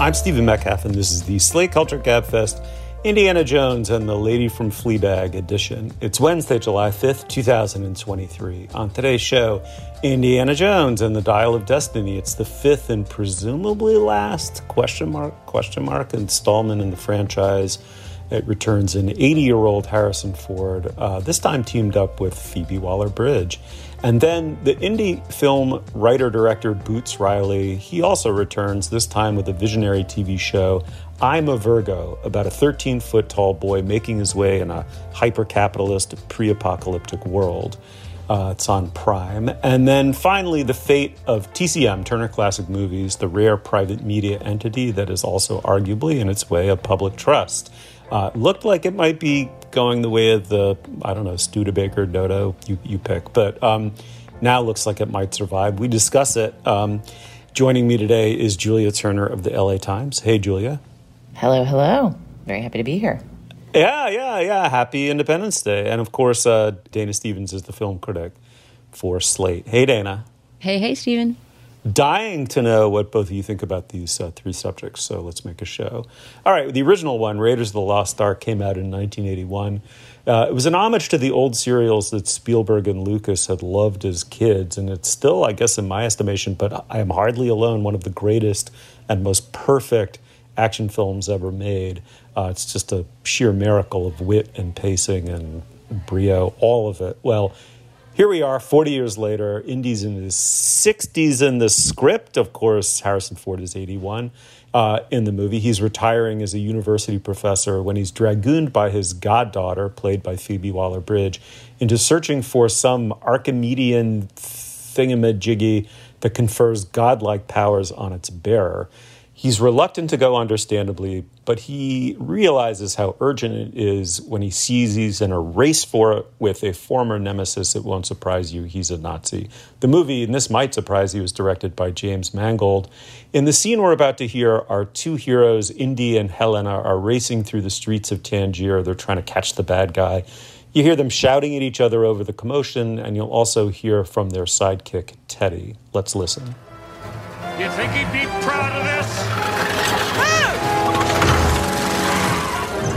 I'm Stephen Metcalf, and this is the Slate Culture Gabfest Indiana Jones and the Lady from Fleabag edition. It's Wednesday, July 5th, 2023. On today's show, Indiana Jones and the Dial of Destiny. It's the fifth and presumably last question mark question mark installment in the franchise. It returns an 80 year old Harrison Ford, uh, this time teamed up with Phoebe Waller Bridge. And then the indie film writer director Boots Riley, he also returns, this time with a visionary TV show, I'm a Virgo, about a 13 foot tall boy making his way in a hyper capitalist, pre apocalyptic world. Uh, it's on Prime. And then finally, the fate of TCM, Turner Classic Movies, the rare private media entity that is also arguably, in its way, a public trust. Uh, looked like it might be going the way of the, I don't know, Studebaker, Dodo, you, you pick. But um, now looks like it might survive. We discuss it. Um, joining me today is Julia Turner of the LA Times. Hey, Julia. Hello, hello. Very happy to be here. Yeah, yeah, yeah. Happy Independence Day. And of course, uh, Dana Stevens is the film critic for Slate. Hey, Dana. Hey, hey, Stephen dying to know what both of you think about these uh, three subjects, so let's make a show. All right, the original one, Raiders of the Lost Ark, came out in 1981. Uh, it was an homage to the old serials that Spielberg and Lucas had loved as kids, and it's still, I guess, in my estimation, but I am hardly alone, one of the greatest and most perfect action films ever made. Uh, it's just a sheer miracle of wit and pacing and brio, all of it. Well, here we are 40 years later indy's in his 60s in the script. Of course harrison ford is 81 uh, in the movie. He's retiring as a university professor when he's dragooned by his goddaughter played by phoebe waller-bridge into searching for some archimedean thingamajiggy that confers godlike powers on its bearer He's reluctant to go, understandably, but he realizes how urgent it is when he sees he's in a race for it with a former nemesis. It won't surprise you, he's a Nazi. The movie, and this might surprise you, was directed by James Mangold. In the scene we're about to hear, our two heroes, Indy and Helena, are racing through the streets of Tangier. They're trying to catch the bad guy. You hear them shouting at each other over the commotion, and you'll also hear from their sidekick, Teddy. Let's listen. You think he'd be proud of this?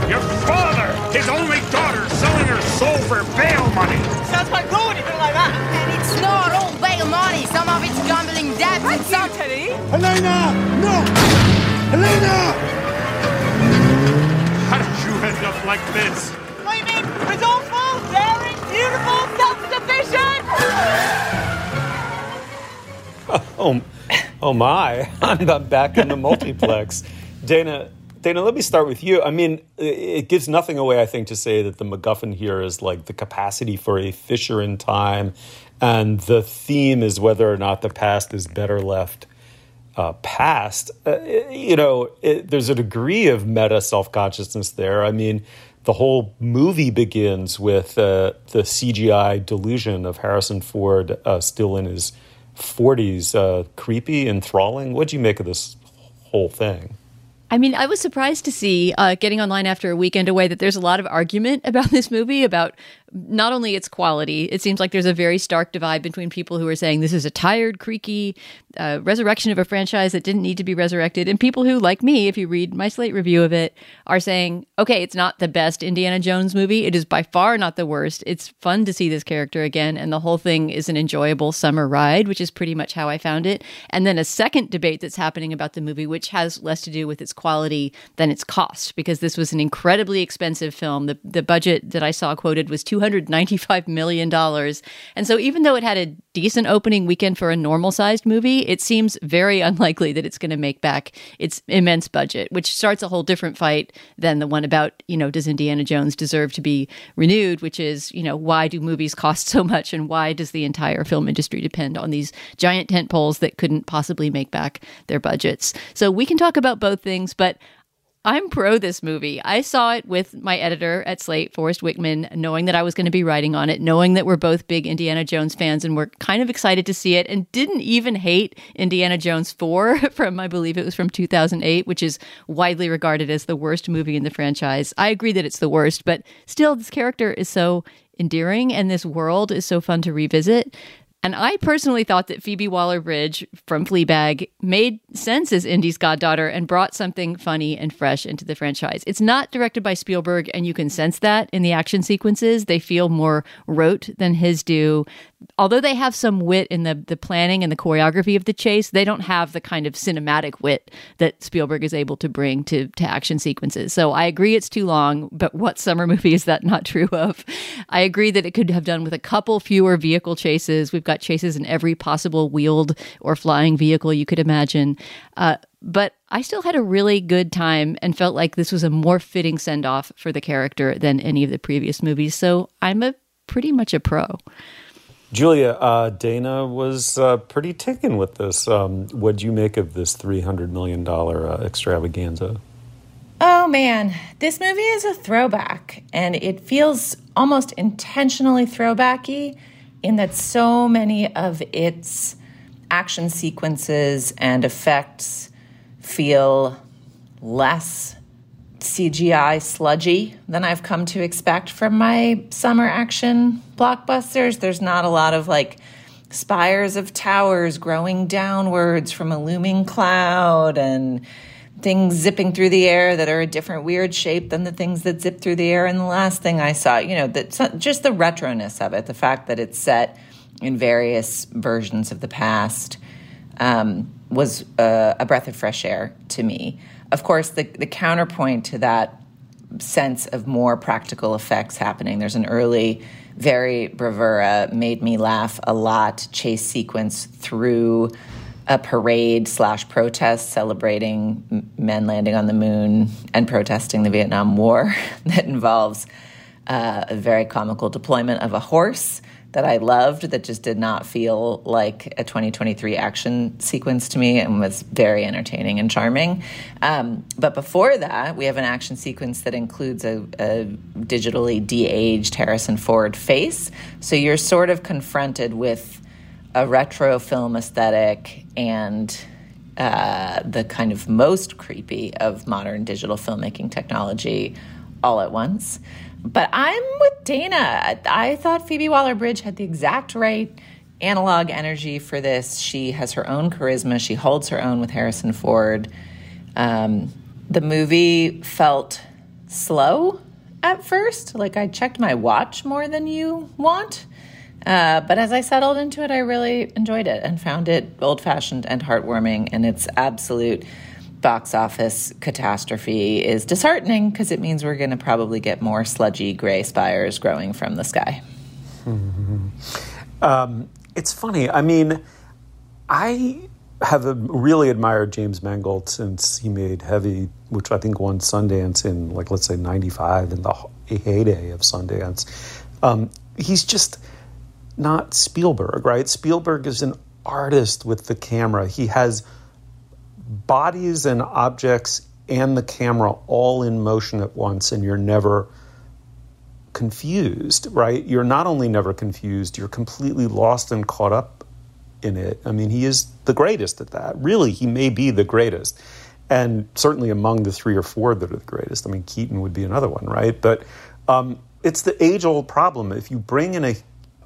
Your father, his only daughter, selling her soul for bail money. Sounds quite cool when you like that. And it's not all bail money. Some of it's gambling debts and some... Teddy. Helena! No! Helena! How did you end up like this? What do you mean? Resourceful, daring, beautiful, self-sufficient? oh, Oh my! I'm back in the multiplex. Dana, Dana, let me start with you. I mean, it gives nothing away, I think, to say that the MacGuffin here is like the capacity for a fissure in time, and the theme is whether or not the past is better left uh, past. Uh, you know, it, there's a degree of meta self consciousness there. I mean, the whole movie begins with uh, the CGI delusion of Harrison Ford uh, still in his 40s uh, creepy, enthralling. What'd you make of this whole thing? I mean, I was surprised to see uh, getting online after a weekend away that there's a lot of argument about this movie about not only its quality, it seems like there's a very stark divide between people who are saying this is a tired, creaky uh, resurrection of a franchise that didn't need to be resurrected, and people who, like me, if you read my Slate review of it, are saying, okay, it's not the best Indiana Jones movie. It is by far not the worst. It's fun to see this character again, and the whole thing is an enjoyable summer ride, which is pretty much how I found it. And then a second debate that's happening about the movie, which has less to do with its quality than its cost, because this was an incredibly expensive film. The, the budget that I saw quoted was $295 million. And so even though it had a decent opening weekend for a normal sized movie, it seems very unlikely that it's going to make back its immense budget, which starts a whole different fight than the one about, you know, does Indiana Jones deserve to be renewed, which is, you know, why do movies cost so much and why does the entire film industry depend on these giant tent poles that couldn't possibly make back their budgets? So we can talk about both things, but I'm pro this movie. I saw it with my editor at Slate, Forrest Wickman, knowing that I was going to be writing on it, knowing that we're both big Indiana Jones fans and we're kind of excited to see it, and didn't even hate Indiana Jones 4 from, I believe it was from 2008, which is widely regarded as the worst movie in the franchise. I agree that it's the worst, but still, this character is so endearing and this world is so fun to revisit and I personally thought that Phoebe Waller Bridge from Fleabag made sense as Indy's goddaughter and brought something funny and fresh into the franchise. It's not directed by Spielberg, and you can sense that in the action sequences. They feel more rote than his do although they have some wit in the the planning and the choreography of the chase, they don't have the kind of cinematic wit that Spielberg is able to bring to to action sequences. So I agree it's too long, but what summer movie is that not true of? I agree that it could have done with a couple fewer vehicle chases. We've got chases in every possible wheeled or flying vehicle you could imagine. Uh, but I still had a really good time and felt like this was a more fitting send off for the character than any of the previous movies. So I'm a pretty much a pro. Julia, uh, Dana was uh, pretty taken with this. Um, what do you make of this $300 million uh, extravaganza? Oh man, this movie is a throwback, and it feels almost intentionally throwbacky in that so many of its action sequences and effects feel less CGI sludgy than I've come to expect from my summer action blockbusters. There's not a lot of like spires of towers growing downwards from a looming cloud and things zipping through the air that are a different weird shape than the things that zip through the air. And the last thing I saw, you know, that just the retroness of it, the fact that it's set in various versions of the past, um, was uh, a breath of fresh air to me of course, the, the counterpoint to that sense of more practical effects happening, there's an early, very bravura, made me laugh a lot chase sequence through a parade slash protest celebrating men landing on the moon and protesting the Vietnam War that involves uh, a very comical deployment of a horse that I loved that just did not feel like a 2023 action sequence to me and was very entertaining and charming. Um, but before that, we have an action sequence that includes a, a digitally de aged Harrison Ford face. So you're sort of confronted with a retro film aesthetic and uh, the kind of most creepy of modern digital filmmaking technology all at once. But I'm with Dana. I thought Phoebe Waller Bridge had the exact right analog energy for this. She has her own charisma, she holds her own with Harrison Ford. Um, the movie felt slow at first. Like I checked my watch more than you want. Uh, but as I settled into it, I really enjoyed it and found it old fashioned and heartwarming. And its absolute box office catastrophe is disheartening because it means we're going to probably get more sludgy gray spires growing from the sky. Mm-hmm. Um, it's funny. I mean, I have really admired James Mangold since he made Heavy, which I think won Sundance in, like, let's say 95 in the heyday of Sundance. Um, he's just not Spielberg, right? Spielberg is an artist with the camera. He has bodies and objects and the camera all in motion at once, and you're never confused, right? You're not only never confused, you're completely lost and caught up in it. I mean, he is the greatest at that. Really, he may be the greatest. And certainly among the three or four that are the greatest. I mean, Keaton would be another one, right? But um, it's the age old problem. If you bring in a,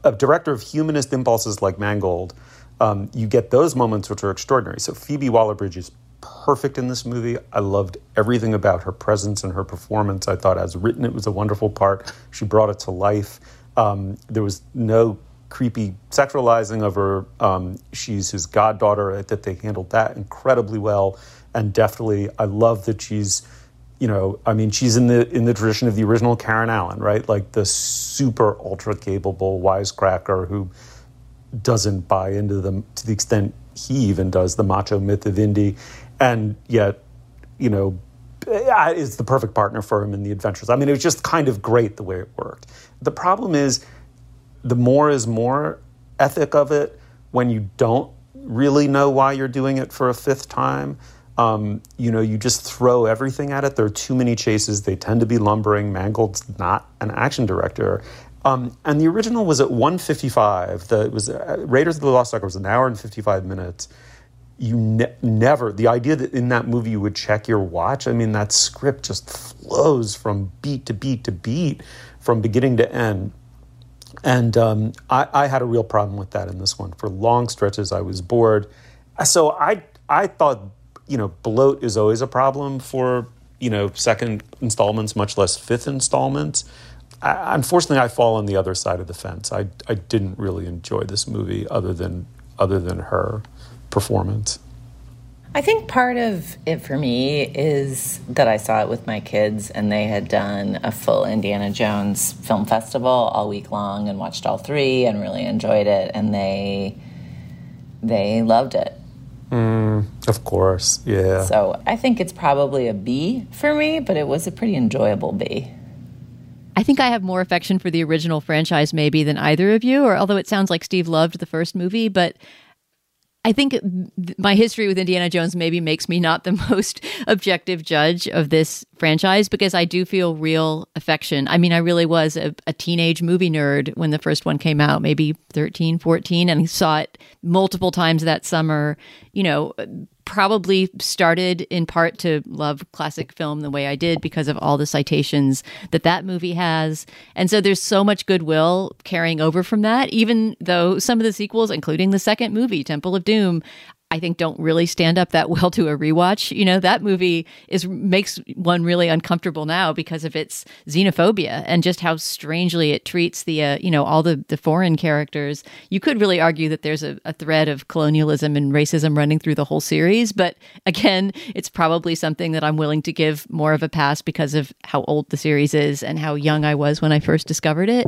a director of humanist impulses like Mangold, um, you get those moments which are extraordinary. So Phoebe Waller Bridge is perfect in this movie. I loved everything about her presence and her performance. I thought, as written, it was a wonderful part. She brought it to life. Um, there was no creepy sexualizing of her. Um, she's his goddaughter. That they handled that incredibly well and deftly. I love that she's, you know, I mean, she's in the in the tradition of the original Karen Allen, right? Like the super ultra capable wisecracker who doesn't buy into them to the extent he even does the macho myth of Indy, and yet, you know, is the perfect partner for him in the adventures. I mean, it was just kind of great the way it worked. The problem is, the more is more ethic of it when you don't really know why you're doing it for a fifth time. Um, you know, you just throw everything at it. There are too many chases. They tend to be lumbering. Mangold's not an action director. Um, and the original was at 155. The, was uh, Raiders of the Lost Ark was an hour and 55 minutes. You ne- never, the idea that in that movie you would check your watch, I mean, that script just flows from beat to beat to beat from beginning to end. And um, I, I, had a real problem with that in this one. For long stretches, I was bored. So I, I thought, you know, bloat is always a problem for, you know, second installments, much less fifth installments. I, unfortunately, I fall on the other side of the fence. I, I didn't really enjoy this movie other than other than her performance. I think part of it for me is that I saw it with my kids and they had done a full Indiana Jones film festival all week long and watched all three and really enjoyed it and they they loved it. Mm, of course, yeah. So I think it's probably a B for me, but it was a pretty enjoyable B. I think I have more affection for the original franchise maybe than either of you, or although it sounds like Steve loved the first movie, but I think my history with Indiana Jones maybe makes me not the most objective judge of this franchise because I do feel real affection. I mean, I really was a, a, teenage movie nerd when the first one came out, maybe 13, 14, and saw it multiple times that summer. You know, probably started in part to love classic film the way I did because of all the citations that that movie has. And so there's so much goodwill carrying over from that, even though some of the sequels, including the second movie, Temple of Doom, I think don't really stand up that well to a rewatch. You know, that movie is makes one really uncomfortable now because of its xenophobia and just how strangely it treats the uh, you know all the the foreign characters. You could really argue that there's a, a thread of colonialism and racism running through the whole series, but again, it's probably something that I'm willing to give more of a pass because of how old the series is and how young I was when I first discovered it.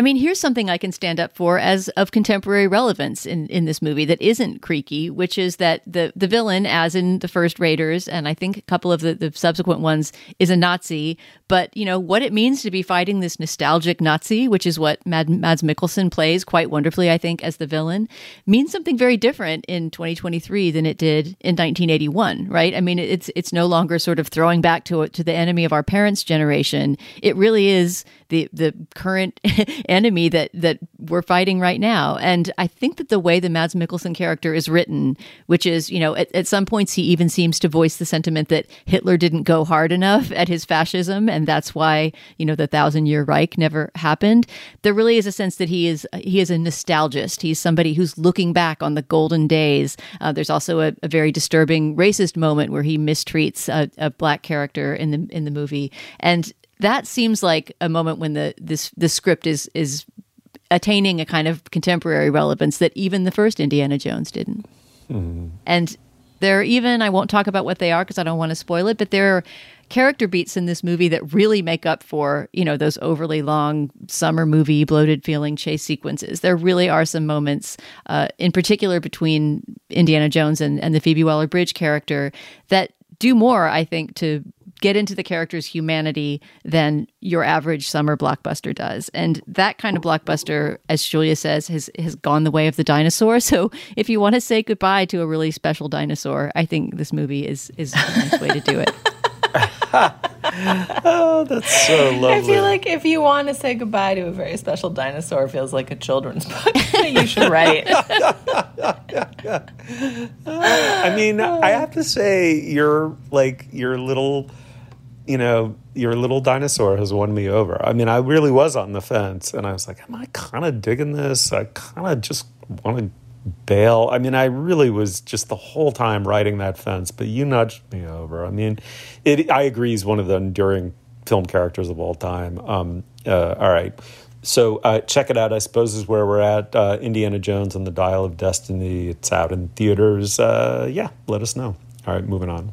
I mean, here's something I can stand up for as of contemporary relevance in, in this movie that isn't creaky, which is that the, the villain, as in the first Raiders, and I think a couple of the, the subsequent ones, is a Nazi. But, you know, what it means to be fighting this nostalgic Nazi, which is what Mad, Mads Mikkelsen plays quite wonderfully, I think, as the villain, means something very different in 2023 than it did in 1981, right? I mean, it's it's no longer sort of throwing back to to the enemy of our parents' generation. It really is the the current enemy that that we're fighting right now. And I think that the way the Mads Mikkelsen character is written, which is, you know, at, at some points he even seems to voice the sentiment that Hitler didn't go hard enough at his fascism, and that's why, you know, the thousand year Reich never happened. There really is a sense that he is he is a nostalgist. He's somebody who's looking back on the golden days. Uh, there's also a, a, very disturbing racist moment where he mistreats a, a black character in the in the movie, and that seems like a moment when the this the script is is attaining a kind of contemporary relevance that even the first Indiana Jones didn't. Mm-hmm. And there are even I won't talk about what they are because I don't want to spoil it, but there are character beats in this movie that really make up for you know those overly long summer movie bloated feeling chase sequences. There really are some moments, uh, in particular between Indiana Jones and, and the Phoebe Waller Bridge character, that do more, I think, to get into the character's humanity than your average summer blockbuster does. And that kind of blockbuster, as Julia says, has has gone the way of the dinosaur. So if you want to say goodbye to a really special dinosaur, I think this movie is is a nice way to do it. oh, that's so lovely. I feel like if you want to say goodbye to a very special dinosaur, feels like a children's book that you should write. I mean, I have to say, you're like your little you know, your little dinosaur has won me over. I mean, I really was on the fence, and I was like, am I kind of digging this? I kind of just want to bail. I mean, I really was just the whole time riding that fence, but you nudged me over. I mean, it. I agree, he's one of the enduring film characters of all time. Um, uh, all right. So uh, check it out. I suppose is where we're at. Uh, Indiana Jones and the Dial of Destiny. It's out in theaters. Uh, yeah, let us know. All right, moving on.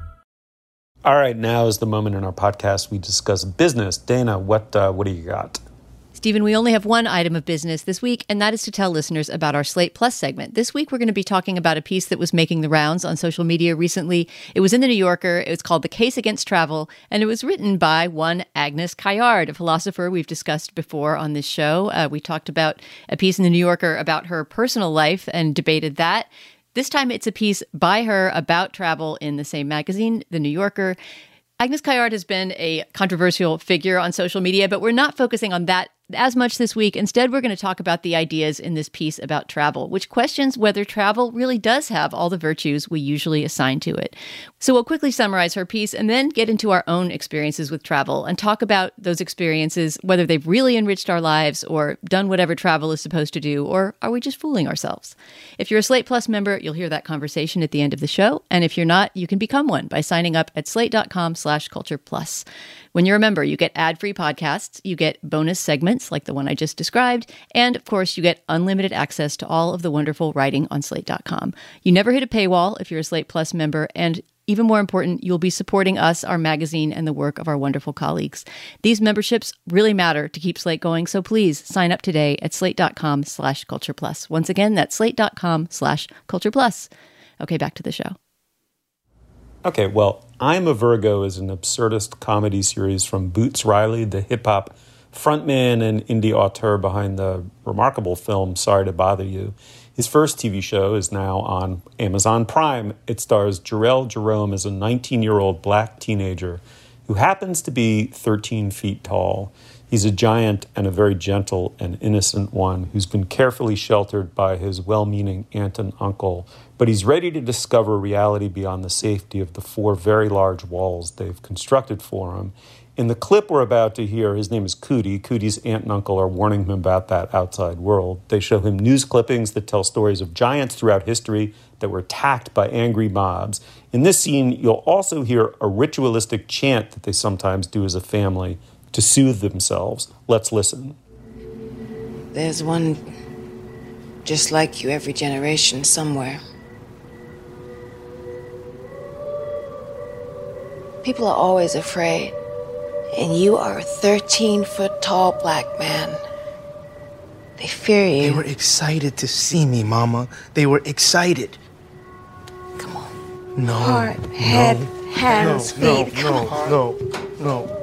All right, now is the moment in our podcast we discuss business. Dana, what uh, what do you got? Stephen, we only have one item of business this week, and that is to tell listeners about our Slate Plus segment. This week, we're going to be talking about a piece that was making the rounds on social media recently. It was in the New Yorker. It was called The Case Against Travel, and it was written by one Agnes Callard, a philosopher we've discussed before on this show. Uh, we talked about a piece in the New Yorker about her personal life and debated that. This time it's a piece by her about travel in the same magazine, The New Yorker. Agnes Callard has been a controversial figure on social media, but we're not focusing on that as much this week. Instead, we're going to talk about the ideas in this piece about travel, which questions whether travel really does have all the virtues we usually assign to it. So we'll quickly summarize her piece and then get into our own experiences with travel and talk about those experiences, whether they've really enriched our lives or done whatever travel is supposed to do, or are we just fooling ourselves? If you're a Slate Plus member, you'll hear that conversation at the end of the show. And if you're not, you can become one by signing up at slate.com slash culture plus. When you're a member, you get ad free podcasts, you get bonus segments like the one I just described, and of course, you get unlimited access to all of the wonderful writing on slate.com. You never hit a paywall if you're a Slate Plus member, and even more important, you'll be supporting us, our magazine, and the work of our wonderful colleagues. These memberships really matter to keep Slate going, so please sign up today at slate.com slash culture plus. Once again, that's slate.com slash culture plus. Okay, back to the show. Okay, well, I'm a Virgo is an absurdist comedy series from Boots Riley, the hip hop frontman and indie auteur behind the remarkable film Sorry to Bother You. His first TV show is now on Amazon Prime. It stars Jharrel Jerome as a 19 year old black teenager who happens to be 13 feet tall. He's a giant and a very gentle and innocent one who's been carefully sheltered by his well meaning aunt and uncle, but he's ready to discover reality beyond the safety of the four very large walls they've constructed for him. In the clip we're about to hear, his name is Cootie. Cootie's aunt and uncle are warning him about that outside world. They show him news clippings that tell stories of giants throughout history that were attacked by angry mobs. In this scene, you'll also hear a ritualistic chant that they sometimes do as a family to soothe themselves. Let's listen. There's one just like you every generation somewhere. People are always afraid, and you are a 13 foot tall black man. They fear you. They were excited to see me, Mama. They were excited. Come on. No. Heart, no, head, hands, no, feet. No, Come no, on. no, no.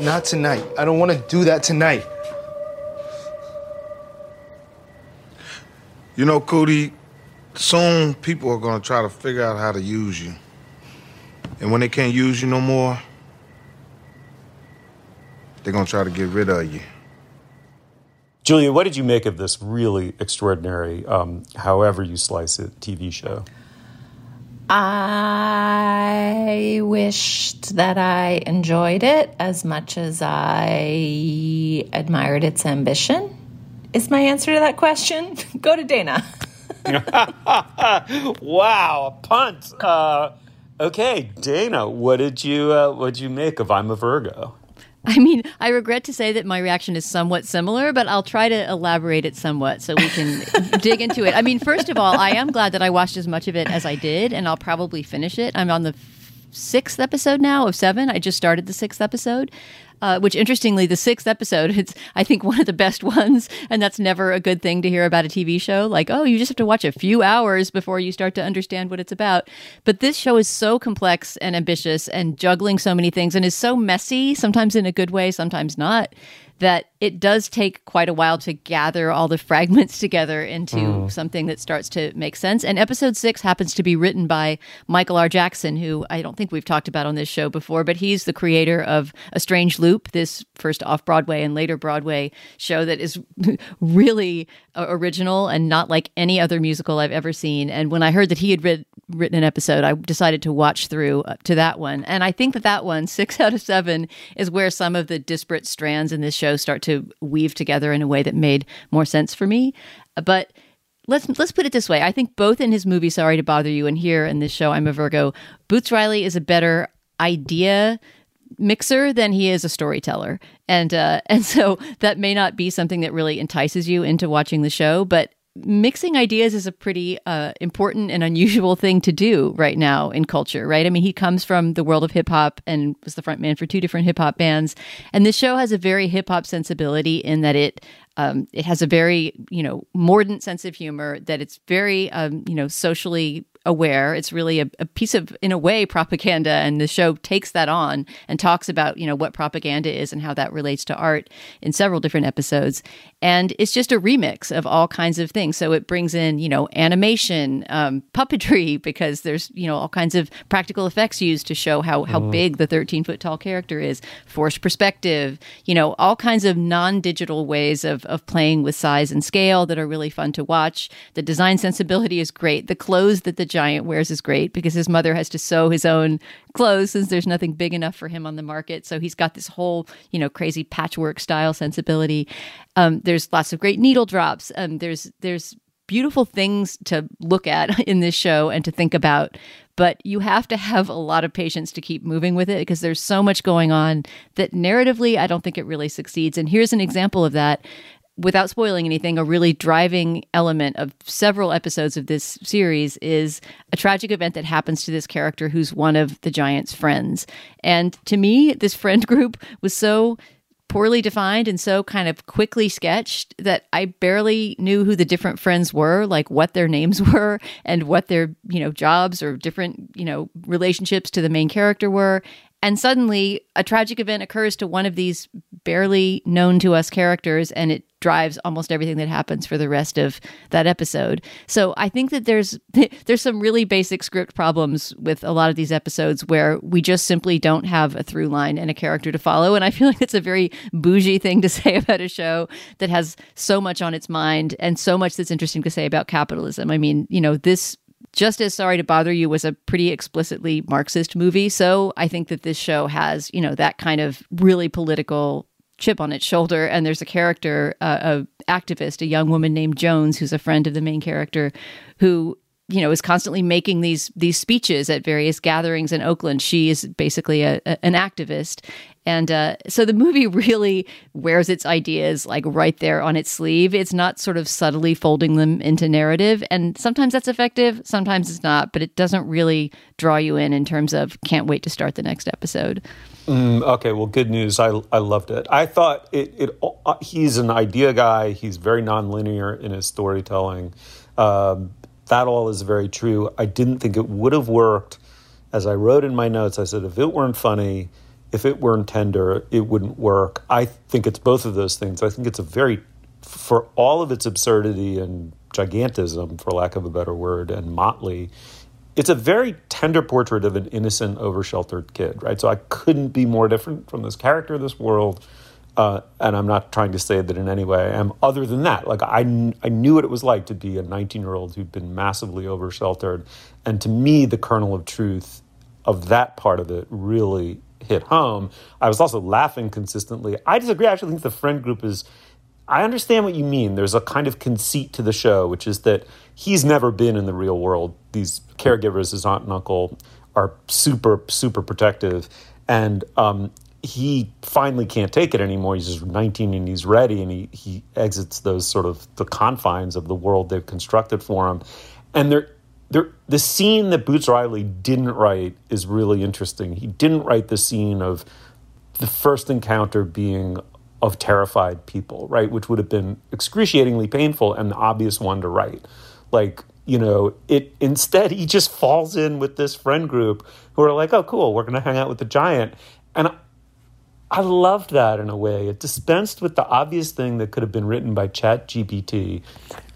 Not tonight. I don't want to do that tonight. You know, Cootie, soon people are gonna try to figure out how to use you. And when they can't use you no more, they're gonna try to get rid of you. Julia, what did you make of this really extraordinary, um, however you slice it, TV show? I wished that I enjoyed it as much as I admired its ambition. Is my answer to that question? Go to Dana. wow, a punt. Uh, okay, Dana, what did you uh, what did you make of I'm a Virgo? I mean, I regret to say that my reaction is somewhat similar, but I'll try to elaborate it somewhat so we can dig into it. I mean, first of all, I am glad that I watched as much of it as I did, and I'll probably finish it. I'm on the sixth episode now of seven. I just started the sixth episode. Uh, which interestingly, the sixth episode, it's I think one of the best ones, and that's never a good thing to hear about a TV show. Like, oh, you just have to watch a few hours before you start to understand what it's about. But this show is so complex and ambitious and juggling so many things and is so messy, sometimes in a good way, sometimes not, that it does take quite a while to gather all the fragments together into mm. something that starts to make sense. And episode six happens to be written by Michael R. Jackson, who I don't think we've talked about on this show before, but he's the creator of A Strange Loop, this first off Broadway and later Broadway show that is really original and not like any other musical I've ever seen. And when I heard that he had read, written an episode, I decided to watch through uh, to that one. And I think that that one, six out of seven, is where some of the disparate strands in this show start to to weave together in a way that made more sense for me. But let's let's put it this way. I think both in his movie Sorry to Bother You and here in this show I'm a Virgo, Boots Riley is a better idea mixer than he is a storyteller. And uh, and so that may not be something that really entices you into watching the show, but mixing ideas is a pretty uh, important and unusual thing to do right now in culture, right? I mean, he comes from the world of hip hop and was the front man for two different hip hop bands. And this show has a very hip hop sensibility in that it um, it has a very you know mordant sense of humor that it's very um, you know socially aware. It's really a, a, piece of, in a way, propaganda, and the show takes that on and talks about you know what propaganda is and how that relates to art in several different episodes. And it's just a remix of all kinds of things. So it brings in you know animation, um, puppetry, because there's you know all kinds of practical effects used to show how how mm. big the 13 foot tall character is. Forced perspective, you know, all kinds of non digital ways of of playing with size and scale that are really fun to watch. The design sensibility is great. The clothes that the giant wears is great because his mother has to sew his own clothes since there's nothing big enough for him on the market. So he's got this whole, you know, crazy patchwork style sensibility. Um, there's lots of great needle drops. Um, there's there's beautiful things to look at in this show and to think about but you have to have a lot of patience to keep moving with it because there's so much going on that narratively I don't think it really succeeds and here's an example of that without spoiling anything, a really driving element of several episodes of this series is a tragic event that happens to this character who's one of the giant's friends. And to me, this friend group was so poorly defined and so kind of quickly sketched that I barely knew who the different friends were, like what their names were and what their, you know, jobs or different, you know, relationships to the main character were. And suddenly, a tragic event occurs to one of these barely known to us characters, and it drives almost everything that happens for the rest of that episode. So I think that there's there's some really basic script problems with a lot of these episodes where we just simply don't have a through line and a character to follow. And I feel like it's a very bougie thing to say about a show that has so much on its mind and so much that's interesting to say about capitalism. I mean, you know, this just as Sorry to Bother You was a pretty explicitly Marxist movie. So I think that this show has, you know, that kind of really political chip on its shoulder. And there's a character, uh, a activist, a young woman named Jones, who's a friend of the main character, who you know is constantly making these these speeches at various gatherings in Oakland. She is basically a, a, an activist, and uh, so the movie really wears its ideas like right there on its sleeve. It's not sort of subtly folding them into narrative. And sometimes that's effective, sometimes it's not, but it doesn't really draw you in in terms of can't wait to start the next episode. Mm, okay, well, good news. I, I loved it. I thought it, it. Uh, he's an idea guy. He's very nonlinear in his storytelling. Um, that all is very true. I didn't think it would have worked. As I wrote in my notes, I said if it weren't funny, if it weren't tender, it wouldn't work. I think it's both of those things. I think it's a very, for all of its absurdity and gigantism, for lack of a better word, and motley, it's a very tender portrait of an innocent, oversheltered kid, right? So I couldn't be more different from this character, this world. Uh, and I'm not trying to say that in any way I am. Other than that, like I, I knew what it was like to be a 19 year old who'd been massively oversheltered, and to me, the kernel of truth of that part of it really hit home. I was also laughing consistently. I disagree. I actually think the friend group is. I understand what you mean. There's a kind of conceit to the show, which is that he's never been in the real world. These caregivers, his aunt and uncle, are super, super protective. And um, he finally can't take it anymore. He's just 19 and he's ready, and he, he exits those sort of the confines of the world they've constructed for him. And there, there, the scene that Boots Riley didn't write is really interesting. He didn't write the scene of the first encounter being of terrified people, right? Which would have been excruciatingly painful and the obvious one to write. Like, you know, it instead he just falls in with this friend group who are like, oh, cool, we're going to hang out with the giant. And I loved that in a way. It dispensed with the obvious thing that could have been written by Chat GPT.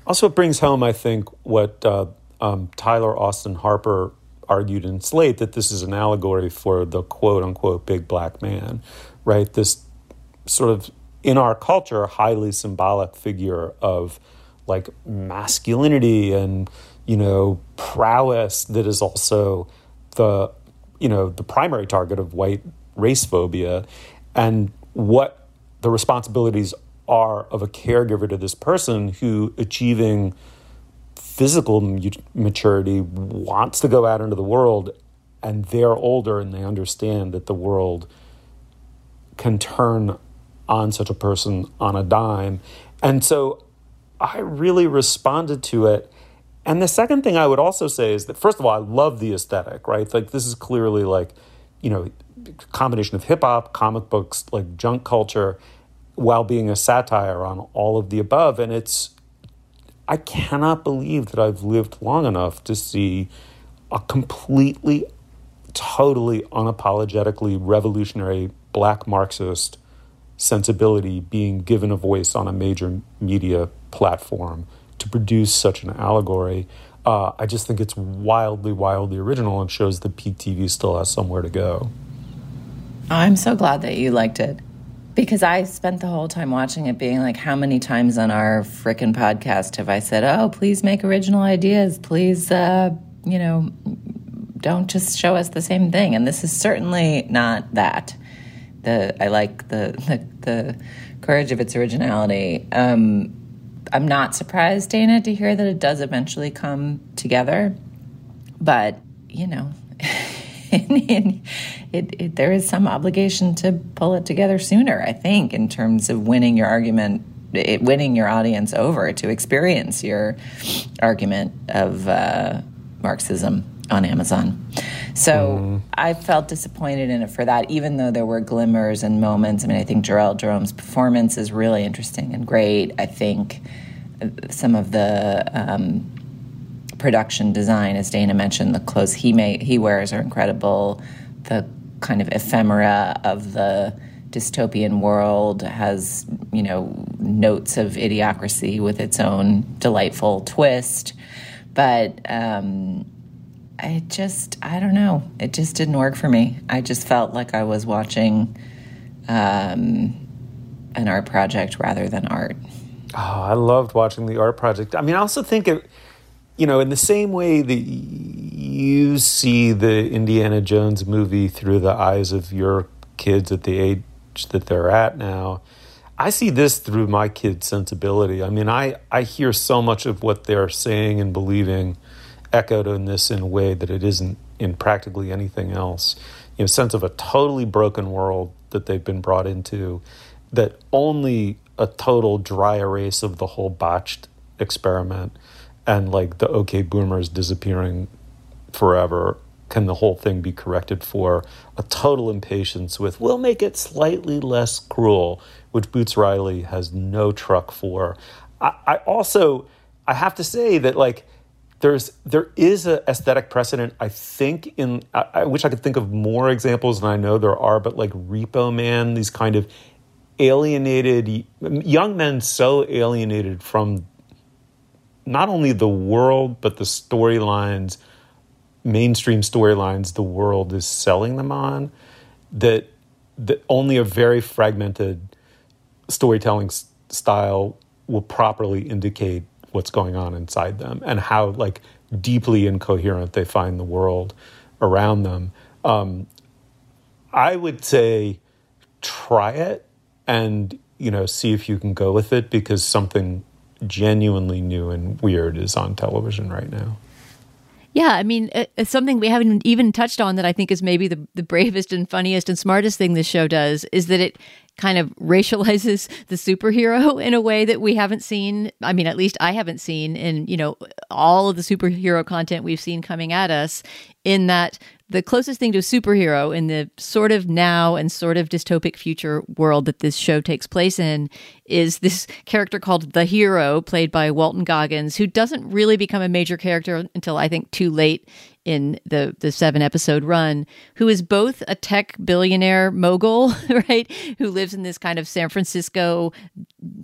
Also, it brings home, I think, what uh, um, Tyler Austin Harper argued in Slate that this is an allegory for the quote unquote big black man, right? This sort of in our culture highly symbolic figure of like masculinity and you know prowess that is also the you know the primary target of white race phobia and what the responsibilities are of a caregiver to this person who achieving physical maturity wants to go out into the world and they're older and they understand that the world can turn on such a person on a dime. And so i really responded to it. And the second thing i would also say is that first of all i love the aesthetic right? Like this is clearly like you know combination of hip hop, comic books, like junk culture, while being a satire on all of the above. And it's, I cannot believe that I've lived long enough to see a completely, totally unapologetically revolutionary black Marxist sensibility being given a voice on a major media platform to produce such an allegory. Uh, I just think it's wildly, wildly original and shows that peak TV still has somewhere to go. I'm so glad that you liked it because I spent the whole time watching it being like, how many times on our frickin' podcast have I said, oh, please make original ideas? Please, uh, you know, don't just show us the same thing. And this is certainly not that. The I like the the, the courage of its originality. Um, I'm not surprised, Dana, to hear that it does eventually come together. But, you know, it, it, there is some obligation to pull it together sooner, I think, in terms of winning your argument, it, winning your audience over to experience your argument of uh, Marxism on Amazon. So mm. I felt disappointed in it for that, even though there were glimmers and moments. I mean, I think Jharrel Jerome's performance is really interesting and great. I think some of the um, production design, as Dana mentioned, the clothes he may, he wears are incredible. The kind of ephemera of the dystopian world has, you know, notes of idiocracy with its own delightful twist. But um, I just, I don't know. It just didn't work for me. I just felt like I was watching um, an art project rather than art. Oh, I loved watching the art project. I mean, I also think it you know, in the same way that you see the Indiana Jones movie through the eyes of your kids at the age that they're at now, I see this through my kids' sensibility. I mean, I, I hear so much of what they're saying and believing echoed in this in a way that it isn't in practically anything else. You know, sense of a totally broken world that they've been brought into, that only a total dry erase of the whole botched experiment and like the okay boomers disappearing forever can the whole thing be corrected for a total impatience with we'll make it slightly less cruel which boots riley has no truck for. I, I also i have to say that like there's there is a aesthetic precedent i think in I, I wish i could think of more examples than i know there are but like repo man these kind of alienated young men so alienated from not only the world, but the storylines, mainstream storylines the world is selling them on, that, that only a very fragmented storytelling s- style will properly indicate what's going on inside them and how like deeply incoherent they find the world around them. Um, I would say try it and you know see if you can go with it because something genuinely new and weird is on television right now. Yeah, I mean, it's something we haven't even touched on that I think is maybe the, the bravest and funniest and smartest thing this show does is that it kind of racializes the superhero in a way that we haven't seen. I mean, at least I haven't seen in, you know, all of the superhero content we've seen coming at us, in that the closest thing to a superhero in the sort of now and sort of dystopic future world that this show takes place in is this character called the hero, played by Walton Goggins, who doesn't really become a major character until I think too late in the the seven episode run, who is both a tech billionaire mogul, right, who lives in this kind of San Francisco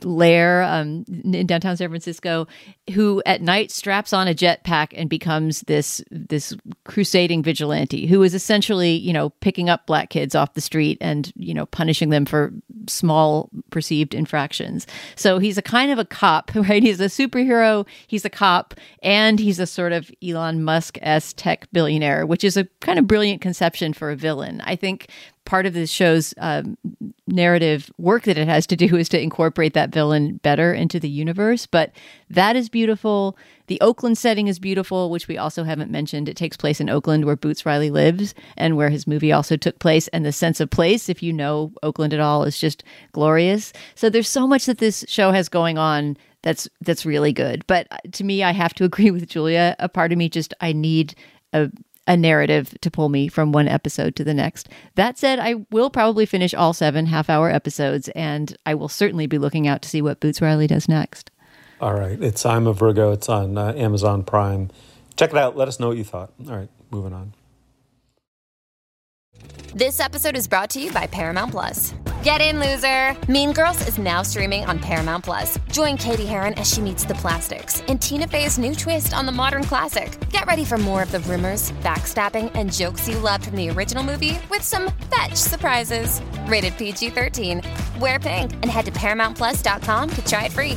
lair um, in downtown San Francisco, who at night straps on a jetpack and becomes this this crusading vigilante, who is essentially you know picking up black kids off the street and you know punishing them for small perceived infractions. So he's a kind of a cop, right? He's a superhero, he's a cop, and he's a sort of Elon Musk s tech billionaire, which is a kind of brilliant conception for a villain. I think part of this show's um, narrative work that it has to do is to incorporate that villain better into the universe. But that is beautiful. The Oakland setting is beautiful, which we also haven't mentioned. It takes place in Oakland, where Boots Riley lives, and where his movie also took place. And the sense of place, if you know Oakland at all, is just glorious. So there's so much that this show has going on that's that's really good. But uh, to me, I have to agree with Julia. A part of me just I need a a narrative to pull me from one episode to the next. That said, I will probably finish all seven half hour episodes, and I will certainly be looking out to see what Boots Riley does next. All right. It's I'm a Virgo. It's on uh, Amazon Prime. Check it out. Let us know what you thought. All right. Moving on. This episode is brought to you by Paramount Plus. Get in, loser! Mean Girls is now streaming on Paramount Plus. Join Cady Heron as she meets the plastics in Tina Fey's new twist on the modern classic. Get ready for more of the rumors, backstabbing, and jokes you loved from the original movie with some fetch surprises. Rated PG 13. Wear pink and head to ParamountPlus.com to try it free.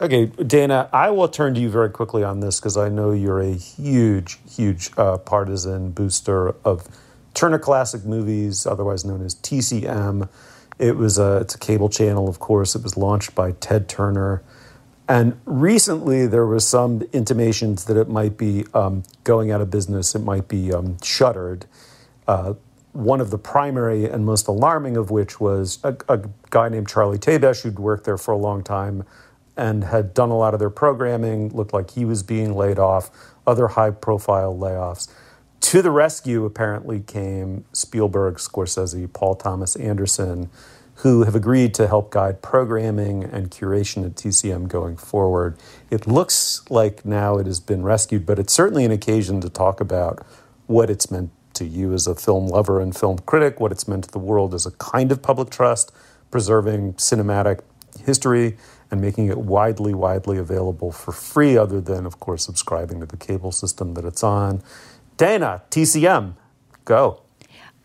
Okay, Dana, I will turn to you very quickly on this because I know you're a huge, huge uh, partisan booster of Turner Classic Movies, otherwise known as TCM. It was a it's a cable channel, of course. It was launched by Ted Turner, and recently there was some intimations that it might be um, going out of business. It might be um, shuttered. Uh, one of the primary and most alarming of which was a, a guy named Charlie Tabesh who'd worked there for a long time and had done a lot of their programming. Looked like he was being laid off. Other high-profile layoffs. To the rescue, apparently, came Spielberg, Scorsese, Paul Thomas Anderson, who have agreed to help guide programming and curation at TCM going forward. It looks like now it has been rescued, but it's certainly an occasion to talk about what it's meant to you as a film lover and film critic, what it's meant to the world as a kind of public trust, preserving cinematic history and making it widely, widely available for free, other than, of course, subscribing to the cable system that it's on. Dana, TCM, go.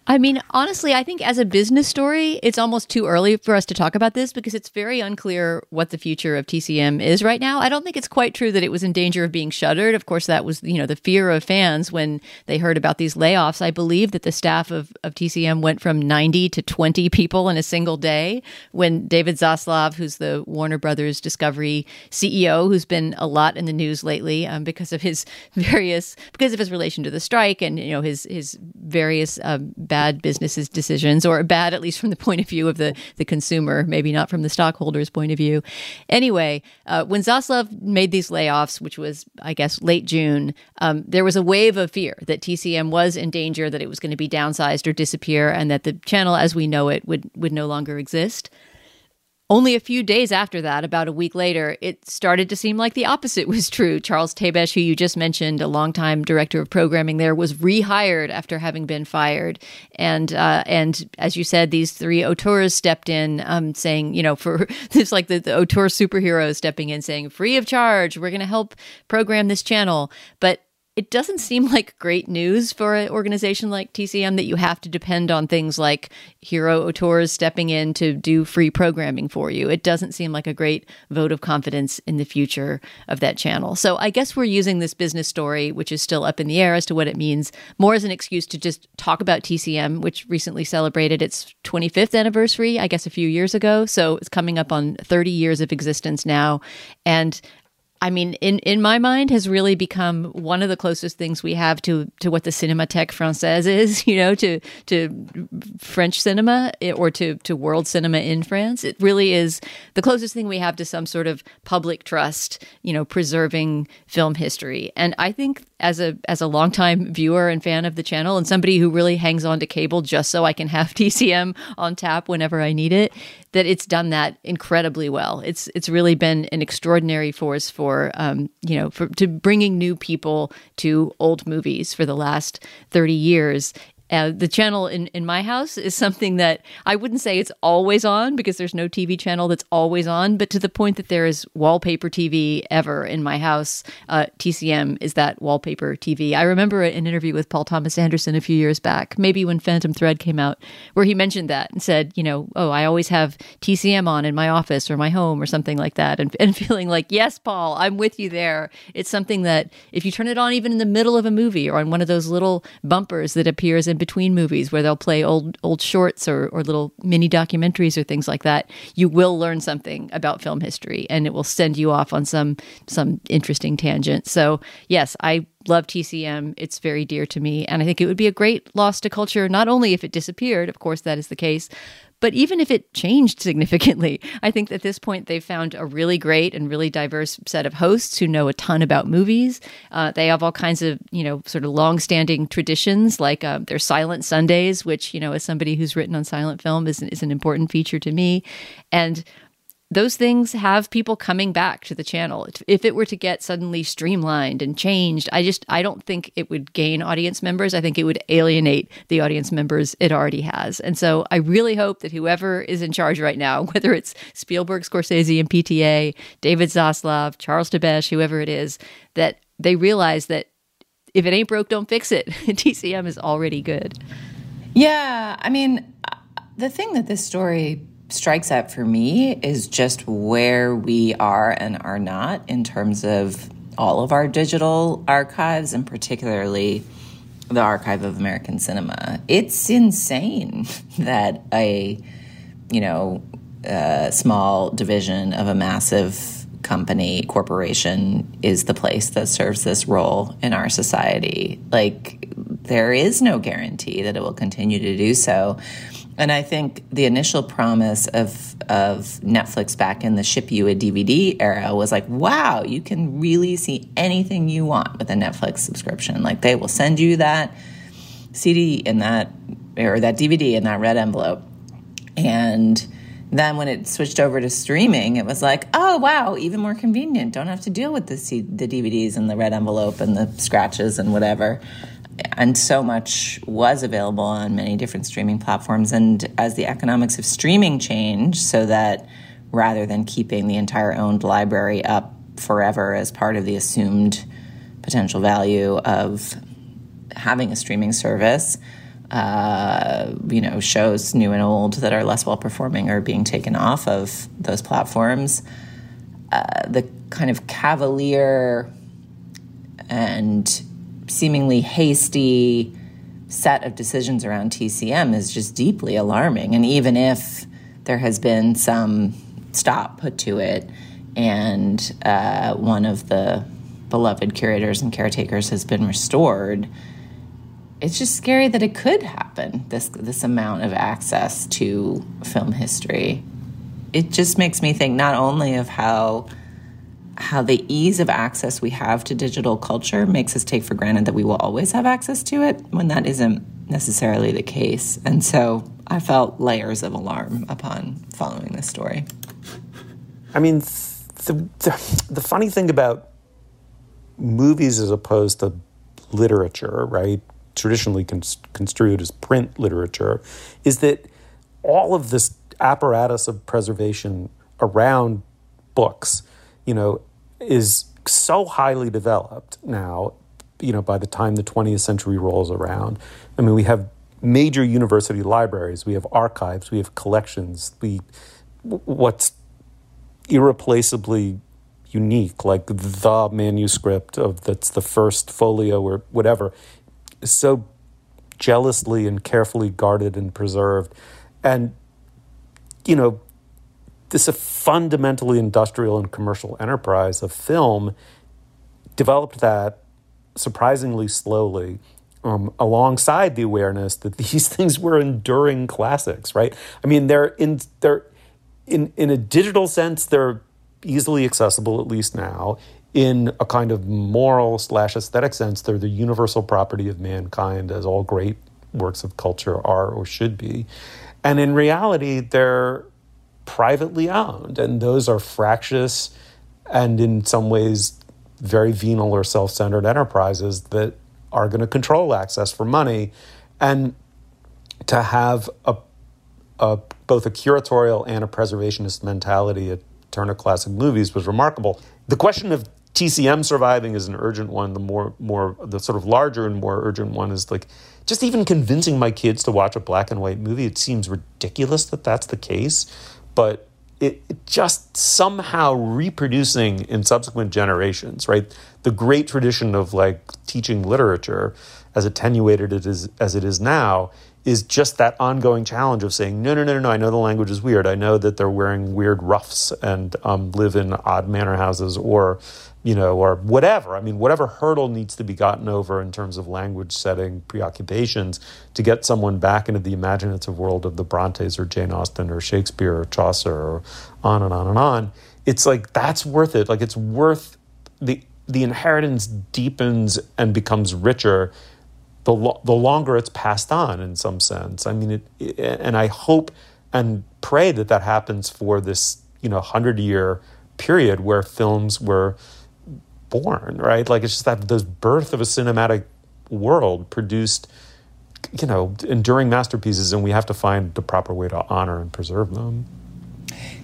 I mean, honestly, I think as a business story, it's almost too early for us to talk about this because it's very unclear what the future of TCM is right now. I don't think it's quite true that it was in danger of being shuttered. Of course, that was, you know, the fear of fans when they heard about these layoffs. I believe that the staff of, of TCM went from 90 to 20 people in a single day when David Zaslav, who's the Warner Brothers Discovery CEO, who's been a lot in the news lately um, because of his various, because of his relation to the strike and, you know, his, his various um, bad businesses decisions or bad at least from the point of view of the the consumer maybe not from the stockholders point of view. Anyway uh, when zaslav made these layoffs which was i guess late june um, there was a wave of fear that tcm was in danger that it was going to be downsized or disappear and that the channel as we know it would would no longer exist Only a few days after that, about a week later, it started to seem like the opposite was true. Charles Tabesh, who you just mentioned, a longtime director of programming there, was rehired after having been fired. And uh, and as you said, these three auteurs stepped in, um, saying, you know, for it's like the, the auteur superheroes stepping in, saying, free of charge, we're going to help program this channel. But it doesn't seem like great news for an organization like TCM that you have to depend on things like hero auteurs stepping in to do free programming for you. It doesn't seem like a great vote of confidence in the future of that channel. So I guess we're using this business story, which is still up in the air as to what it means, more as an excuse to just talk about TCM, which recently celebrated its 25th anniversary, I guess a few years ago. So it's coming up on 30 years of existence now. And I mean, in, in my mind, has really become one of the closest things we have to to what the Cinémathèque Française is, you know, to to French cinema eh, or to to world cinema in France. It really is the closest thing we have to some sort of public trust, you know, preserving film history. And I think as a as a longtime viewer and fan of the channel, and somebody who really hangs on to cable just so I can have TCM on tap whenever I need it, that it's done that incredibly well. It's it's really been an extraordinary force for um, you know for to bringing new people to old movies for the last thirty years. Uh, the channel in, in my house is something that I wouldn't say it's always on because there's no TV channel that's always on, but to the point that there is wallpaper TV ever in my house, uh, TCM is that wallpaper TV. I remember an interview with Paul Thomas Anderson a few years back, maybe when Phantom Thread came out, where he mentioned that and said, you know, oh, I always have TCM on in my office or my home or something like that, and, and feeling like, yes, Paul, I'm with you there. It's something that if you turn it on even in the middle of a movie or on one of those little bumpers that appears in between movies where they'll play old old shorts or, or little mini documentaries or things like that, you will learn something about film history and it will send you off on some some interesting tangent. So yes, I love TCM. It's very dear to me. And I think it would be a great loss to culture, not only if it disappeared, of course, that is the case, but even if it changed significantly, I think at this point they've found a really great and really diverse set of hosts who know a ton about movies. Uh, they have all kinds of, you know, sort of long-standing traditions, like uh, their Silent Sundays, which, you know, as somebody who's written on silent film, is, is an important feature to me. And those things have people coming back to the channel. If it were to get suddenly streamlined and changed, I just I don't think it would gain audience members. I think it would alienate the audience members it already has. And so I really hope that whoever is in charge right now, whether it's Spielberg, Scorsese, and PTA, David Zaslav, Charles Tabesh, whoever it is, that they realize that if it ain't broke, don't fix it. TCM is already good. Yeah, I mean, uh, the thing that this story strikes out for me is just where we are and are not in terms of all of our digital archives and particularly the archive of American cinema. It's insane that a you know a small division of a massive company corporation is the place that serves this role in our society. Like there is no guarantee that it will continue to do so. And I think the initial promise of of Netflix back in the ship you a DVD era was like, wow, you can really see anything you want with a Netflix subscription. Like they will send you that CD in that or that DVD in that red envelope. And then when it switched over to streaming, it was like, oh wow, even more convenient. Don't have to deal with the C- the DVDs and the red envelope and the scratches and whatever and so much was available on many different streaming platforms. And as the economics of streaming changed, so that rather than keeping the entire owned library up forever as part of the assumed potential value of having a streaming service, uh, you know, shows new and old that are less well performing are being taken off of those platforms. Uh, the kind of cavalier and seemingly hasty set of decisions around TCM is just deeply alarming. And even if there has been some stop put to it, and uh, one of the beloved curators and caretakers has been restored, it's just scary that it could happen. This this amount of access to film history. It just makes me think not only of how how the ease of access we have to digital culture makes us take for granted that we will always have access to it when that isn't necessarily the case. And so I felt layers of alarm upon following this story. I mean, the, the, the funny thing about movies as opposed to literature, right? Traditionally construed as print literature, is that all of this apparatus of preservation around books, you know, is so highly developed now, you know, by the time the 20th century rolls around. I mean, we have major university libraries, we have archives, we have collections, we what's irreplaceably unique, like the manuscript of that's the first folio or whatever, is so jealously and carefully guarded and preserved. And, you know, this a fundamentally industrial and commercial enterprise of film developed that surprisingly slowly um, alongside the awareness that these things were enduring classics, right? I mean, they're in they're in in a digital sense, they're easily accessible, at least now. In a kind of moral slash aesthetic sense, they're the universal property of mankind, as all great works of culture are or should be. And in reality, they're privately owned, and those are fractious and in some ways very venal or self centered enterprises that are going to control access for money. And to have a, a both a curatorial and a preservationist mentality at Turner Classic Movies was remarkable. The question of TCM surviving is an urgent one. The more, more, the sort of larger and more urgent one is like just even convincing my kids to watch a black and white movie. It seems ridiculous that that's the case, but it, just somehow reproducing in subsequent generations, right? The great tradition of like teaching literature, as attenuated it is, as it is now, is just that ongoing challenge of saying, no, no, no, no, no, I know the language is weird. I know that they're wearing weird ruffs and um, live in odd manor houses or, you know, or whatever. I mean, whatever hurdle needs to be gotten over in terms of language setting preoccupations to get someone back into the imaginative world of the Brontes or Jane Austen or Shakespeare or Chaucer or on and on and on. It's like, that's worth it. Like, it's worth the, the inheritance deepens and becomes richer the lo- the longer it's passed on in some sense. I mean, it, it, and I hope and pray that that happens for this you know hundred year period where films were born, right? Like it's just that this birth of a cinematic world produced you know enduring masterpieces, and we have to find the proper way to honor and preserve them.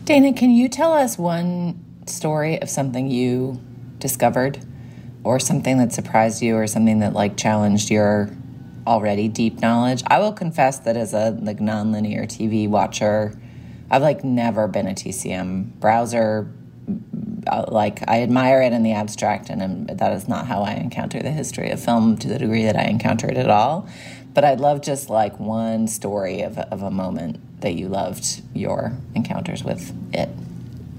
Dana, can you tell us one story of something you discovered or something that surprised you or something that like challenged your already deep knowledge. I will confess that as a like nonlinear TV watcher, I've like never been a TCM browser. Uh, like I admire it in the abstract, and that is not how I encounter the history of film to the degree that I encounter it at all. But I'd love just like one story of of a moment that you loved your encounters with it.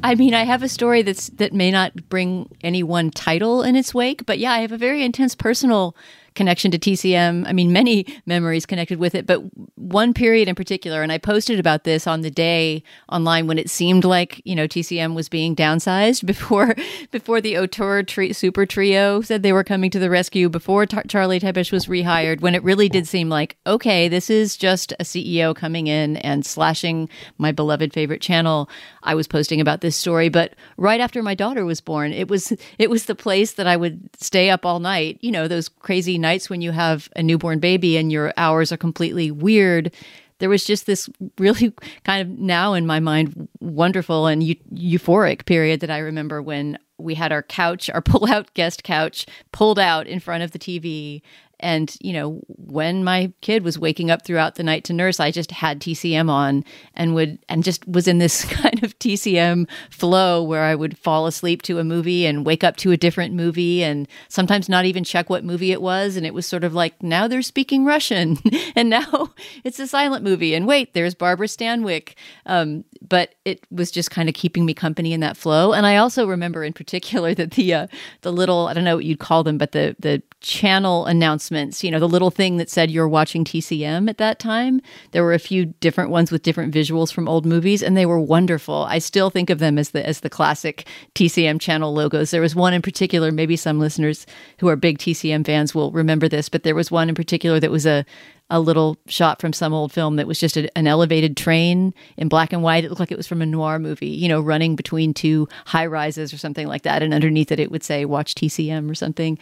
I mean, I have a story that's that may not bring any one title in its wake, but yeah, I have a very intense personal connection to TCM. I mean, many memories connected with it, but one period in particular, and I posted about this on the day online when it seemed like you know TCM was being downsized before before the Auteur tri- Super Trio said they were coming to the rescue, before Tar- Charlie Tabesh was rehired, when it really did seem like okay, this is just a CEO coming in and slashing my beloved favorite channel. I was posting about this story, but right after my daughter was born, it was it was the place that I would stay up all night. You know those crazy nights when you have a newborn baby and your hours are completely weird there was just this really kind of now in my mind wonderful and euphoric period that I remember when we had our couch, our pull out guest couch pulled out in front of the TV and, you know, when my kid was waking up throughout the night to nurse, I just had TCM on and would, and just was in this kind of TCM flow where I would fall asleep to a movie and wake up to a different movie and sometimes not even check what movie it was. And it was sort of like, now they're speaking Russian and now it's a silent movie. And wait, there's Barbara Stanwyck. Um, but it was just kind of keeping me company in that flow. And I also remember in particular that the, uh, the little, I don't know what you'd call them, but the, the channel announcement announcements, you know, the little thing that said you're watching TCM at that time. There were a few different ones with different visuals from old movies, and they were wonderful. I still think of them as the as the classic TCM channel logos. There was one in particular, maybe some listeners who are big TCM fans will remember this, but there was one in particular that was a a little shot from some old film that was just a, an elevated train in black and white. It looked like it was from a noir movie, you know, running between two high rises or something like that. And underneath it, it would say, watch TCM or something.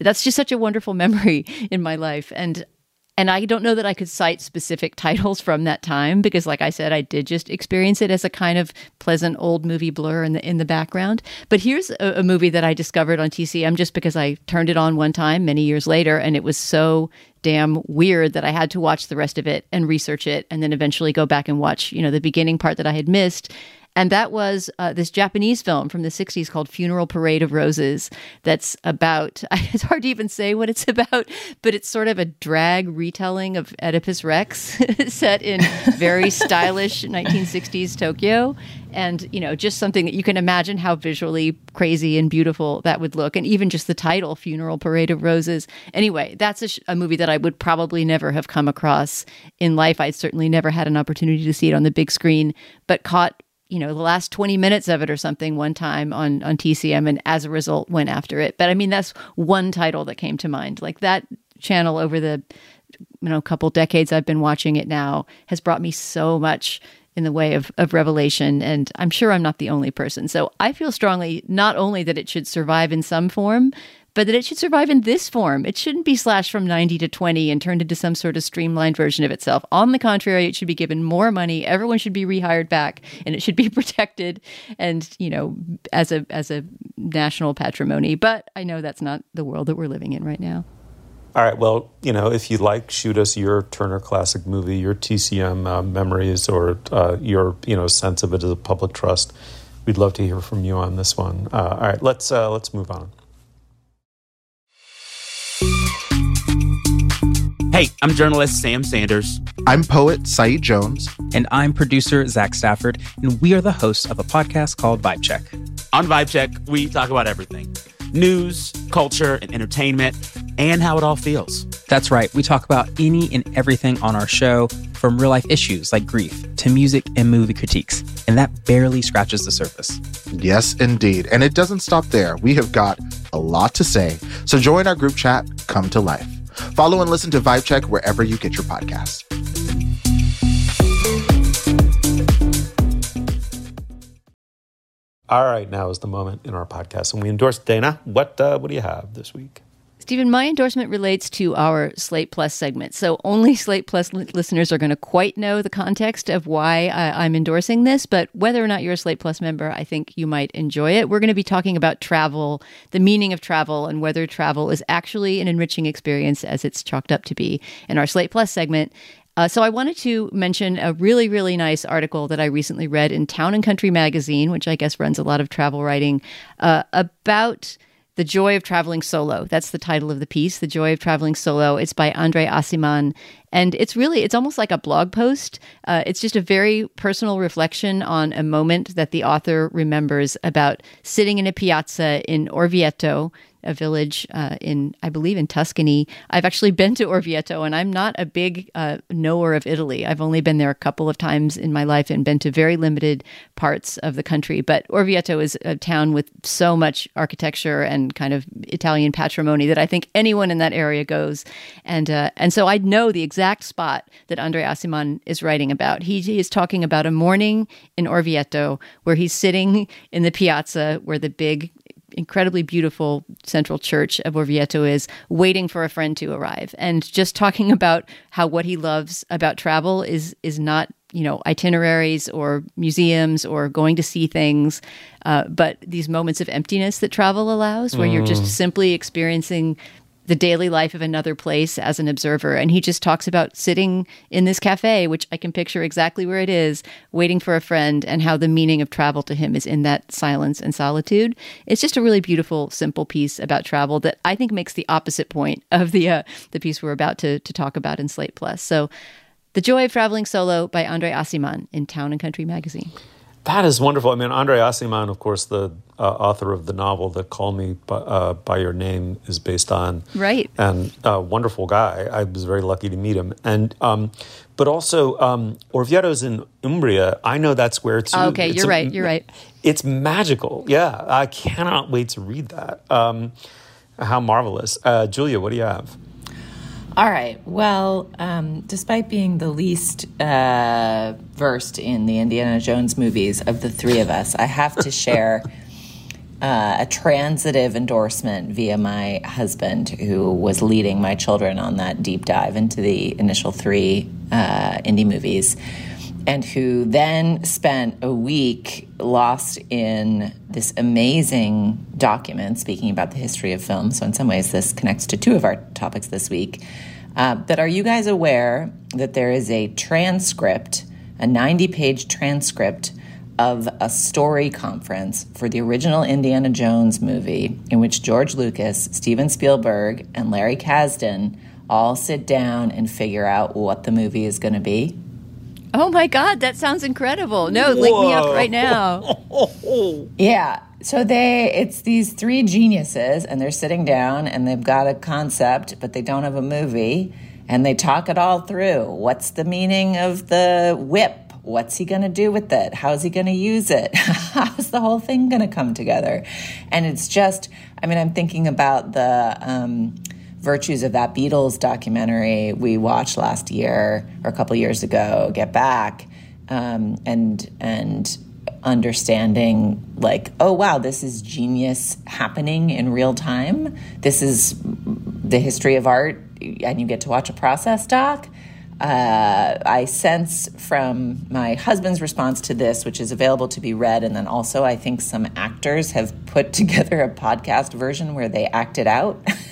That's just such a wonderful memory in my life. And and I don't know that I could cite specific titles from that time because, like I said, I did just experience it as a kind of pleasant old movie blur in the in the background. But here's a, a, movie that I discovered on TCM just because I turned it on one time many years later, and it was so damn weird that I had to watch the rest of it and research it, and then eventually go back and watch, you know, the beginning part that I had missed and that was uh, this Japanese film from the 60s called Funeral Parade of Roses. That's about, it's hard to even say what it's about, but it's sort of a drag retelling of Oedipus Rex set in very stylish 1960s Tokyo. And, you know, just something that you can imagine how visually crazy and beautiful that would look. And even just the title, Funeral Parade of Roses. Anyway, that's a, sh- a movie that I would probably never have come across in life. I'd certainly never had an opportunity to see it on the big screen, but caught you know the last 20 minutes of it or something one time on on TCM and as a result went after it. But i mean that's one title that came to mind. Like that channel over the you know couple decades i've been watching it now has brought me so much in the way of, of revelation. And i'm sure i'm not the only person. So i feel strongly not only that it should survive in some form but that it should survive in this form. It shouldn't be slashed from 90 to 20 and turned into some sort of streamlined version of itself. On the contrary, it should be given more money. Everyone should be rehired back and it should be protected and, you know, as a as a national patrimony. But I know that's not the world that we're living in right now. All right. Well, you know, if you like, shoot us your Turner Classic movie, your TCM uh, memories, or uh, your you know sense of it as a public trust. We'd love to hear from you on this one. Uh, all right, let's uh, let's move on. Hey, I'm journalist Sam Sanders. I'm poet Saeed Jones. And I'm producer Zach Stafford. And we are the hosts of a podcast called Vibe Check. On Vibe Check, we talk about everything news, culture, and entertainment, and how it all feels. That's right. We talk about any and everything on our show, from real life issues like grief to music and movie critiques. And that barely scratches the surface. Yes, indeed. And it doesn't stop there. We have got a lot to say. So join our group chat, Come to Life. Follow and listen to Vibe Check wherever you get your podcasts. All right, now is the moment in our podcast, and we endorse Dana. What uh, what do you have this week? Stephen, my endorsement relates to our Slate Plus segment. So only Slate Plus li- listeners are going to quite know the context of why I- I'm endorsing this, but whether or not you're a Slate Plus member, I think you might enjoy it. We're going to be talking about travel, the meaning of travel, and whether travel is actually an enriching experience as it's chalked up to be in our Slate Plus segment. Uh, so I wanted to mention a really, really nice article that I recently read in Town and Country magazine, which I guess runs a lot of travel writing, uh, about the Joy of Traveling Solo. That's the title of the piece, The Joy of Traveling Solo. It's by Andre Aciman. And it's really, it's almost like a blog post. Uh, it's just a very personal reflection on a moment that the author remembers about sitting in a piazza in Orvieto, a village uh, in, I believe, in Tuscany. I've actually been to Orvieto, and I'm not a big uh, knower of Italy. I've only been there a couple of times in my life and been to very limited parts of the country. But Orvieto is a town with so much architecture and kind of Italian patrimony that I think anyone in that area goes. And uh, and so I know the exact spot that Andre Aciman is writing about. He, he is talking about a morning in Orvieto where he's sitting in the piazza where the big incredibly beautiful central church of Orvieto is, waiting for a friend to arrive, and just talking about how what he loves about travel is is not you know itineraries or museums or going to see things, uh, but these moments of emptiness that travel allows, where mm. you're just mm. simply experiencing the daily life of another place as an observer. And he just talks about sitting in this cafe, which I can picture exactly where it is, waiting for a friend, and how the meaning of travel to him is in that silence and solitude. It's just a really beautiful, simple piece about travel that I think makes the opposite point of the uh, the piece we're about to, to talk about in Slate Plus. So, The Joy of Traveling Solo by Andre Aciman in Town and Country magazine. That is wonderful. I mean, Andre Aciman, of course, the uh, author of the novel that "Call Me by, uh, by, Your Name" is based on, right? And a uh, wonderful guy. I was very lucky to meet him. And um, but also um, Orvieto's in Umbria. I know that's where it's. okay, it's you're a, right. You're right. It's magical. Yeah, I cannot wait to read that. Um, how marvelous, uh, Julia! What do you have? All right. Well, um, despite being the least uh, versed in the Indiana Jones movies of the three of us, I have to share uh, a transitive endorsement via my husband, who was leading my children on that deep dive into the initial three uh, Indy movies and who then spent a week lost in this amazing document speaking about the history of film. So, in some ways, this connects to two of our topics this week. Uh, but are you guys aware that there is a transcript, a 90 page transcript of a story conference for the original Indiana Jones movie in which George Lucas, Steven Spielberg, and Larry Kasdan all sit down and figure out what the movie is going to be? Oh my God, that sounds incredible. No, Whoa. link me up right now. yeah. So they it's these three geniuses and they're sitting down and they've got a concept, but they don't have a movie and they talk it all through. What's the meaning of the whip? What's he going to do with it? How's he going to use it? How's the whole thing going to come together? And it's just, I mean, I'm thinking about the um, virtues of that Beatles documentary we watched last year or a couple years ago, Get Back, um, and and understanding like, oh wow, this is genius happening in real time. This is the history of art, and you get to watch a process doc. Uh, I sense from my husband's response to this, which is available to be read, and then also I think some actors have put together a podcast version where they act it out.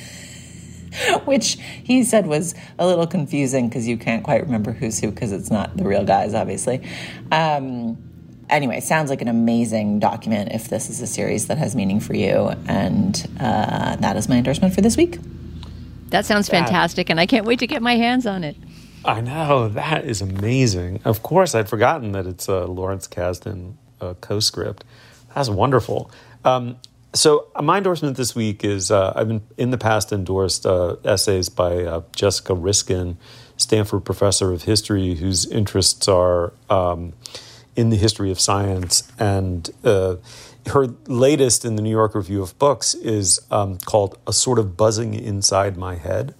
which he said was a little confusing because you can't quite remember who's who because it's not the real guys, obviously. Um, anyway, sounds like an amazing document if this is a series that has meaning for you. And uh, that is my endorsement for this week. That sounds fantastic, and I can't wait to get my hands on it. I know that is amazing. Of course, I'd forgotten that it's a Lawrence Kasdan uh, co-script. That's wonderful. Um, so uh, my endorsement this week is uh, I've been in the past endorsed uh, essays by uh, Jessica Riskin, Stanford professor of history, whose interests are um, in the history of science. And uh, her latest in the New York Review of Books is um, called "A Sort of Buzzing Inside My Head,"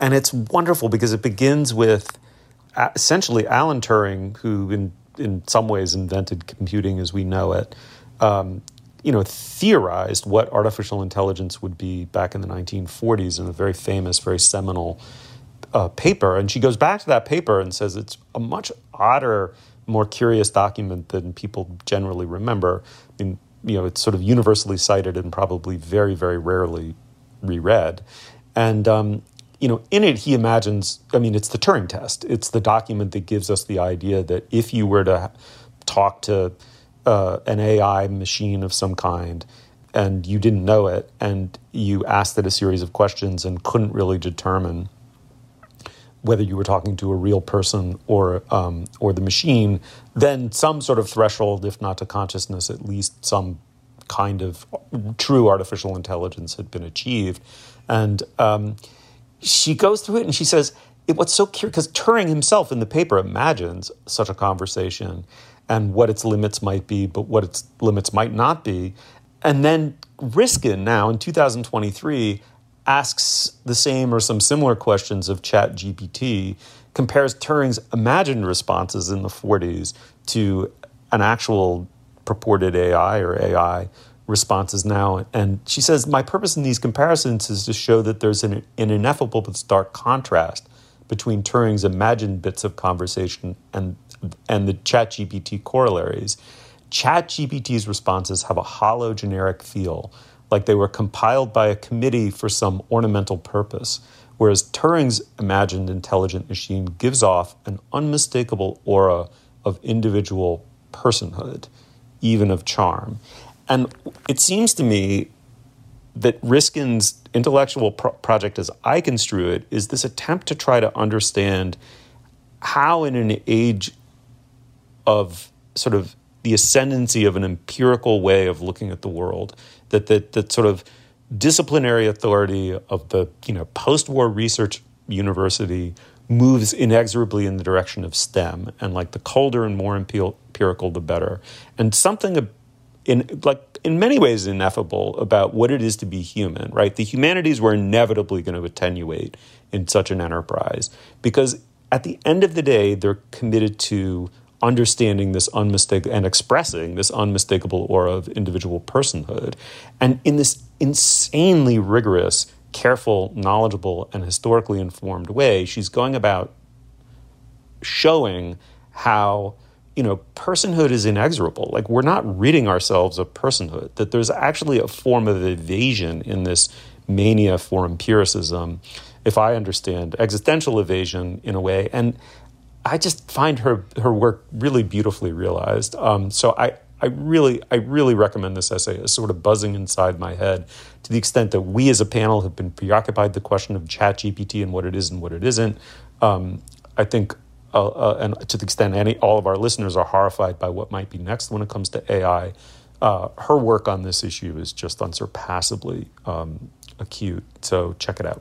and it's wonderful because it begins with uh, essentially Alan Turing, who in in some ways invented computing as we know it. Um, you know, theorized what artificial intelligence would be back in the 1940s in a very famous, very seminal uh, paper. And she goes back to that paper and says it's a much odder, more curious document than people generally remember. I mean, you know, it's sort of universally cited and probably very, very rarely reread. And, um, you know, in it, he imagines, I mean, it's the Turing test. It's the document that gives us the idea that if you were to talk to uh, an AI machine of some kind and you didn't know it and you asked it a series of questions and couldn't really determine whether you were talking to a real person or um, or the machine, then some sort of threshold, if not to consciousness, at least some kind of true artificial intelligence had been achieved. And um, she goes through it and she says, it, "What's so curious?" Because Turing himself in the paper imagines such a conversation, and what its limits might be, but what its limits might not be. And then Riskin now in 2023 asks the same or some similar questions of ChatGPT, compares Turing's imagined responses in the 40s to an actual purported AI or AI responses now. And she says, My purpose in these comparisons is to show that there's an, an ineffable but stark contrast between Turing's imagined bits of conversation and and the ChatGPT corollaries, ChatGPT's responses have a hollow generic feel, like they were compiled by a committee for some ornamental purpose, whereas Turing's imagined intelligent machine gives off an unmistakable aura of individual personhood, even of charm. And it seems to me that Riskin's intellectual pro- project, as I construe it, is this attempt to try to understand how, in an age of sort of the ascendancy of an empirical way of looking at the world, that that that sort of disciplinary authority of the you know post-war research university moves inexorably in the direction of STEM, and like the colder and more empirical, the better. And something in like in many ways ineffable about what it is to be human. Right, the humanities were inevitably going to attenuate in such an enterprise because at the end of the day, they're committed to understanding this unmistakable and expressing this unmistakable aura of individual personhood. And in this insanely rigorous careful, knowledgeable, and historically informed way, she's going about showing how you know personhood is inexorable like we're not ridding ourselves of personhood that there's actually a form of evasion in this mania for empiricism if i understand existential evasion in a way and i just find her her work really beautifully realized um, so i I really, I really recommend this essay as sort of buzzing inside my head to the extent that we as a panel have been preoccupied the question of chat GPT and what it is and what it isn't. Um, I think, uh, uh, and to the extent any, all of our listeners are horrified by what might be next when it comes to AI, uh, her work on this issue is just unsurpassably um, acute. So check it out.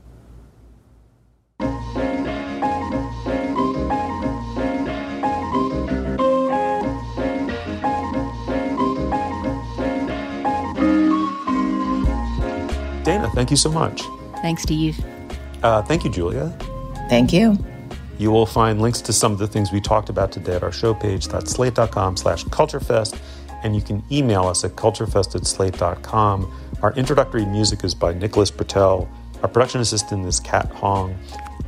Thank you so much. Thanks, Steve. Uh, thank you, Julia. Thank you. You will find links to some of the things we talked about today at our show page. That's slate.com slash culturefest. And you can email us at culturefest at slate.com. Our introductory music is by Nicholas Britell. Our production assistant is Kat Hong.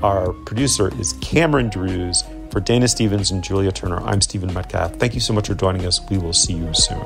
Our producer is Cameron Drews. For Dana Stevens and Julia Turner, I'm Stephen Metcalf. Thank you so much for joining us. We will see you soon.